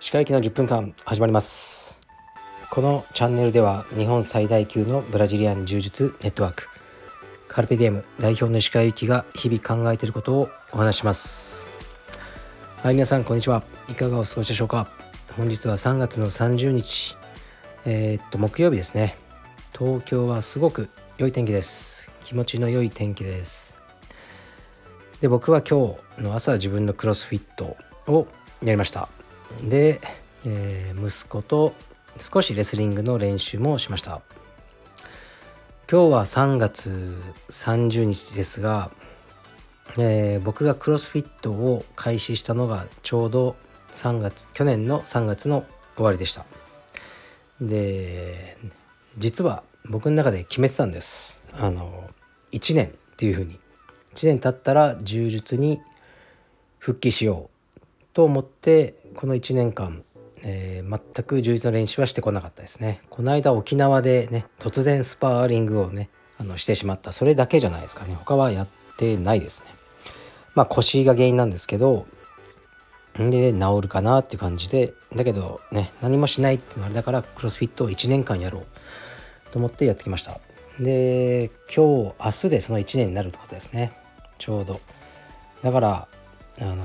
歯科医の10分間始まります。このチャンネルでは日本最大級のブラジリアン柔術ネットワークカルペディエム代表の歯科医が日々考えていることをお話します。はい皆さんこんにちは。いかがお過ごしでしょうか。本日は3月の30日えー、っと木曜日ですね。東京はすごく良い天気です。気持ちの良い天気です。で僕は今日の朝自分のクロスフィットをやりました。で、えー、息子と少しレスリングの練習もしました。今日は3月30日ですが、えー、僕がクロスフィットを開始したのがちょうど3月去年の3月の終わりでした。で実は僕の中で決めてたんです。あの1年っていうふうに。1年経ったら柔術に復帰しようと思ってこの1年間、えー、全く充実の練習はしてこなかったですね。この間沖縄でね突然スパーリングをねあのしてしまった。それだけじゃないですかね。他はやってないですね。まあ腰が原因なんですけどで治るかなって感じで。だけどね何もしないってのあれだからクロスフィットを1年間やろう。と思ってやってきました。で今日明日でその1年になるってことですね。ちょうど。だからあのー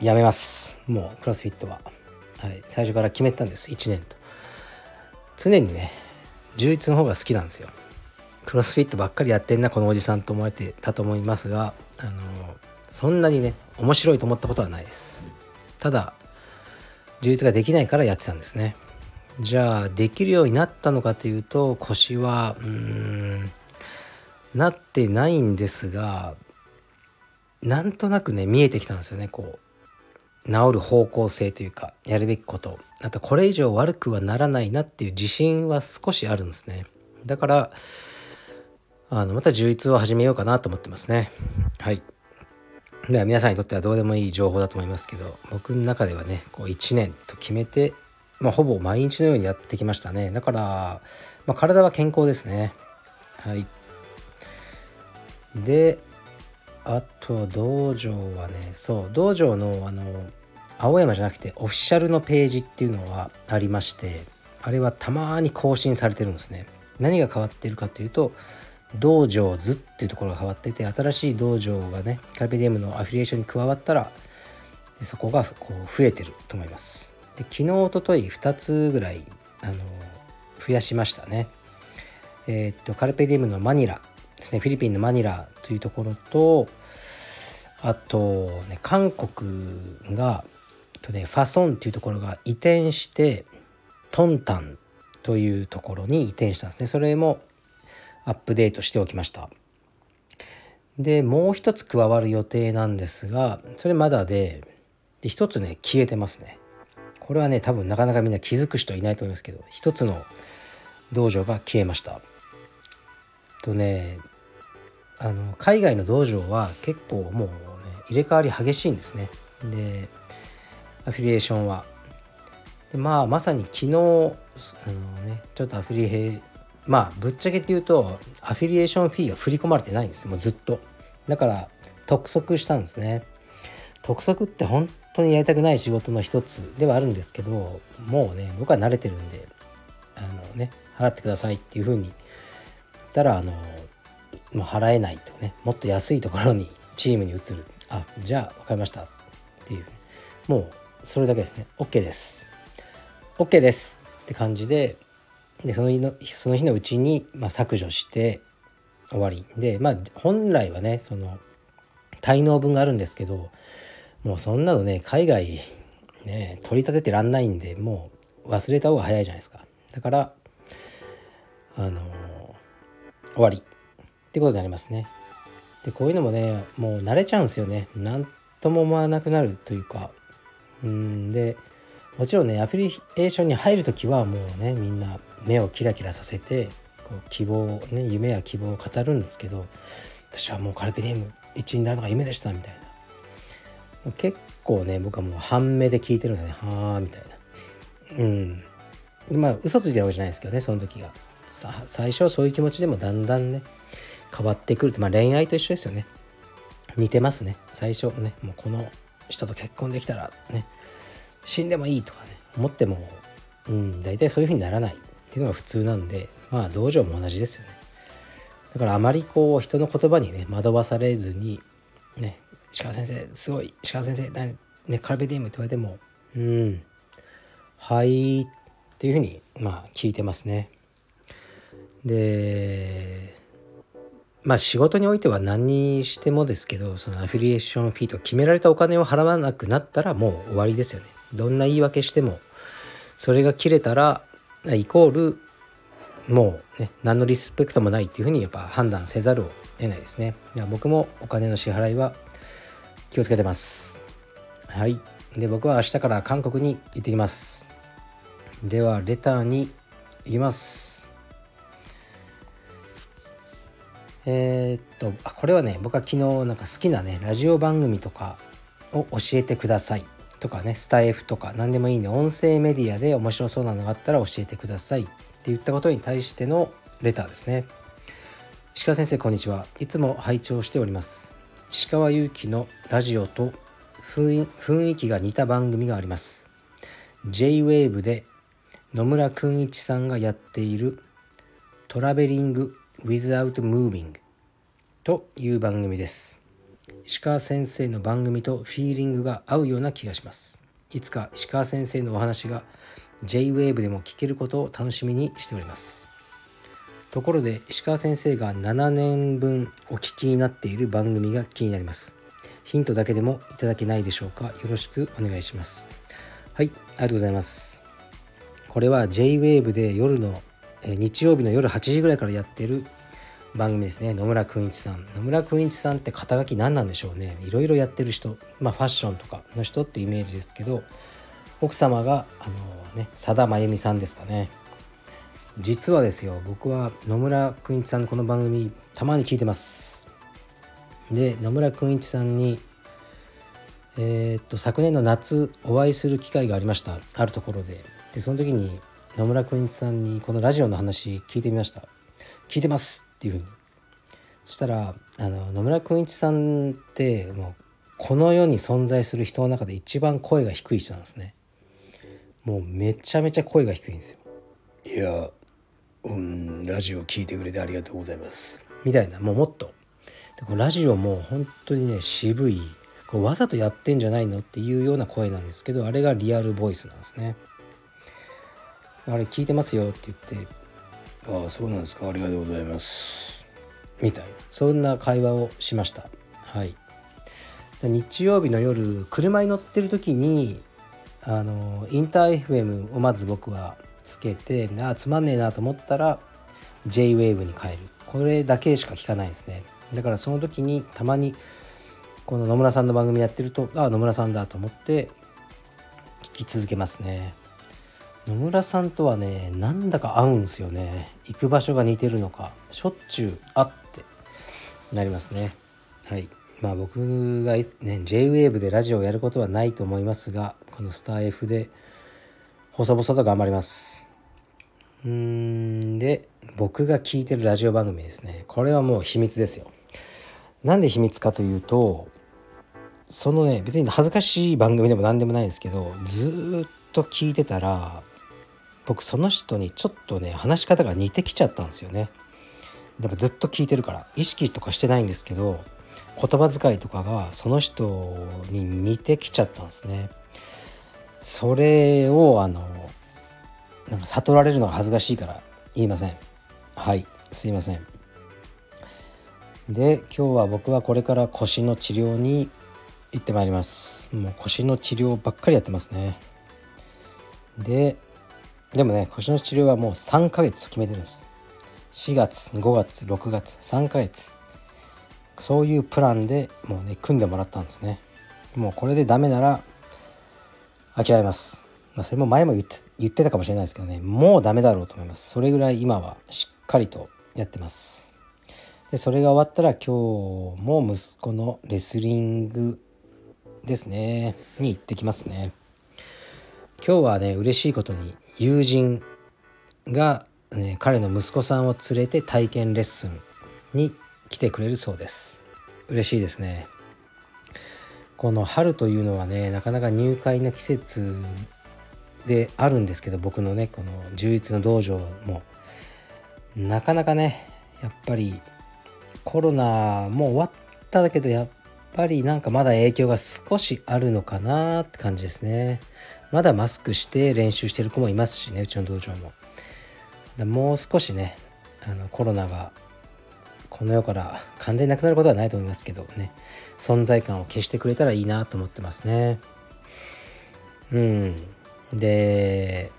やめます。もうクロスフィットは、はい、最初から決めたんです。1年と。常にね充実の方が好きなんですよ。クロスフィットばっかりやってんなこのおじさんと思われてたと思いますがあのそんなにね面白いと思ったことはないです。ただ充実ができないからやってたんですね。じゃあできるようになったのかというと腰はうーんなってないんですがなんとなくね見えてきたんですよね。こう治る方向性というかやるべきこと。あとこれ以上悪くはならないなっていう自信は少しあるんですね。だからあのまた充実を始めようかなと思ってますね。はい。では皆さんにとってはどうでもいい情報だと思いますけど僕の中ではねこう1年と決めて、まあ、ほぼ毎日のようにやってきましたね。だから、まあ、体は健康ですね。はい。であと道場はねそう道場のあの青山じゃなくてオフィシャルのページっていうのはありましてあれはたまに更新されてるんですね。何が変わってるかというと道場図っていうところが変わってて新しい道場がねカルペディエムのアフィリエーションに加わったらそこがこう増えてると思います。で昨日おととい2つぐらいあの増やしましたね。えー、っとカルペディエムのマニラですねフィリピンのマニラというところとあとね韓国がとねファソンっていうところが移転してトンタンというところに移転したんですね。それもアップデートしておきました。でもう一つ加わる予定なんですがそれまだでで一つね消えてますね。これはね多分なかなかみんな気づく人いないと思いますけど一つの道場が消えました。とねあの海外の道場は結構もうね入れ替わり激しいんですね。でアフィリエーションは。でまあまさに昨日あのねちょっとアフィリエまあぶっちゃけって言うとアフィリエーションフィーが振り込まれてないんです。もうずっと。だから督促したんですね。督促って本当にやりたくない仕事の一つではあるんですけどもうね僕は慣れてるんであのね払ってくださいっていうふうに言ったらあのもう払えないとねもっと安いところにチームに移る。あじゃあ分かりましたっていうもうそれだけですね。OK です。OK ですって感じででその日のその日のうちに、まあ、削除して終わり。でまあ本来はねその滞納分があるんですけどもうそんなのね海外ね取り立ててらんないんでもう忘れた方が早いじゃないですかだからあのー、終わりってことになりますね。でこういうのもねもう慣れちゃうんですよね。何とも思わなくなるというかうんでもちろんねアフィリエーションに入る時はもうねみんな目をキラキラさせてこう希望ね夢や希望を語るんですけど私はもうカルペディウム1位になるのが夢でしたみたいな結構ね僕はもう半目で聞いてるんでねはあみたいな。うん。まあ嘘ついてるわけじゃないですけどねその時が。さ最初はそういう気持ちでもだんだんね変わってくると。まあ恋愛と一緒ですよね。似てますね。最初ねもうこの人と結婚できたらね死んでもいいとかね思ってもうん大体そういう風にならない。っていうのが普通なんでまあ道場も同じですよね。だからあまりこう人の言葉にね惑わされずにね石川先生すごい石川先生だねカルベディウムって言われてもうんはいっていうふうにまあ聞いてますね。でまあ仕事においては何にしてもですけどそのアフィリエーションフィーと決められたお金を払わなくなったらもう終わりですよね。どんな言い訳してもそれが切れたらイコールもうね何のリスペクトもないっていうふうにやっぱ判断せざるを得ないですね。いや僕もお金の支払いは気をつけてます。はい。で僕は明日から韓国に行ってきます。ではレターに行きます。えー、っとあこれはね僕は昨日なんか好きなねラジオ番組とかを教えてください。とかねスタイフとか何でもいいんで音声メディアで面白そうなのがあったら教えてください。って言ったことに対してのレターですね。石川先生こんにちは。いつも拝聴しております。石川祐希のラジオと雰囲気が似た番組があります。J-WAVE で野村くんいちさんがやっているトラベリング Without Moving という番組です。石川先生の番組とフィーリングが合うような気がします。いつか石川先生のお話が J-WAVE でも聞けることを楽しみにしております。ところで石川先生が7年分お聞きになっている番組が気になります。ヒントだけでもいただけないでしょうか。よろしくお願いします。はいありがとうございます。これは JWAVE で夜の日曜日の夜8時ぐらいからやってる番組ですね。野村くんいちさん。野村くんいちさんって肩書き何なんでしょうね。いろいろやってる人。まあファッションとかの人ってイメージですけど奥様があのね佐田真由美さんですかね。実はですよ僕は野村くんいちさんのこの番組たまに聞いてます。で野村くんいちさんにえー、っと昨年の夏お会いする機会がありました。あるところで。でその時に野村くんいちさんにこのラジオの話聞いてみました。聞いてますっていうふうに。そしたらあの野村くんいちさんってもうこの世に存在する人の中で一番声が低い人なんですね。もうめちゃめちゃ声が低いんですよ。いやうんラジオ聞いてくれてありがとうございます。みたいなもうもっと。でこのラジオも本当にね渋いこうわざとやってんじゃないのっていうような声なんですけどあれがリアルボイスなんですね。あれ聞いてますよって言ってああそうなんですか。ありがとうございます。みたいな。そんな会話をしました。はい。日曜日の夜車に乗ってる時にあのインター FM をまず僕はつけてあつまんねえなと思ったら JWAVE に変える。これだけしか聞かないですね。だからその時にたまにこの野村さんの番組やってるとああ野村さんだと思って聞き続けますね。野村さんとはねなんだか合うんすよね。行く場所が似てるのか。しょっちゅう会ってなりますね。はい。まあ僕がね JWAVE でラジオをやることはないと思いますがこのスター F で細々と頑張ります。うん。で僕が聞いてるラジオ番組ですね。これはもう秘密ですよ。なんで秘密かというとそのね別に恥ずかしい番組でも何でもないんですけどずっと聞いてたら僕その人にちょっとね話し方が似てきちゃったんですよね。でもずっと聞いてるから。意識とかしてないんですけど言葉遣いとかがその人に似てきちゃったんですね。それをあのなんか悟られるのが恥ずかしいから言いません。はいすいません。で今日は僕はこれから腰の治療に行ってまいります。もう腰の治療ばっかりやってますね。ででもね腰の治療はもう3ヶ月と決めてるんです。4月5月6月3ヶ月。そういうプランでもうね組んでもらったんですね。もうこれでダメなら諦めます、まあ、それも前も言って言ってたかもしれないですけどね。もうダメだろうと思います。それぐらい今はしっかりとやってます。でそれが終わったら今日も息子のレスリングですね。に行ってきますね。今日はね嬉しいことに友人が、ね、彼の息子さんを連れて体験レッスンに来てくれるそうです。嬉しいですね。この春というのはねなかなか入会の季節であるんですけど僕のねこの充実の道場も。なかなかねやっぱりコロナもう終わっただけどやっぱりなんかまだ影響が少しあるのかなって感じですね。まだマスクして練習してる子もいますしねうちの道場も。もう少しねあのコロナがこの世から完全になくなることはないと思いますけどね。存在感を消してくれたらいいなと思ってますね。うん。で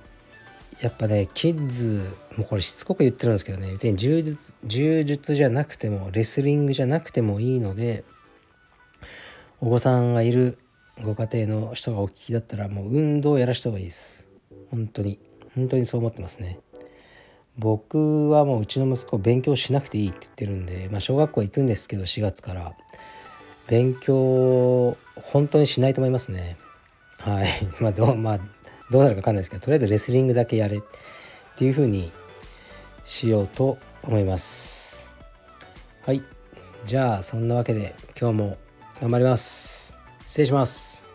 やっぱねキッズもうこれしつこく言ってるんですけどね。別に柔術柔術じゃなくてもレスリングじゃなくてもいいのでお子さんがいるご家庭の人がお聞きだったらもう運動をやらした方がいいです。本当に。本当にそう思ってますね。僕はもううちの息子勉強しなくていいって言ってるんで、まあ、小学校行くんですけど4月から。勉強本当にしないと思いますね。はい。まあどうまあどうなるか分かんないですけどとりあえずレスリングだけやれっていう風にしようと思います。はい。じゃあそんなわけで今日も頑張ります。失礼します。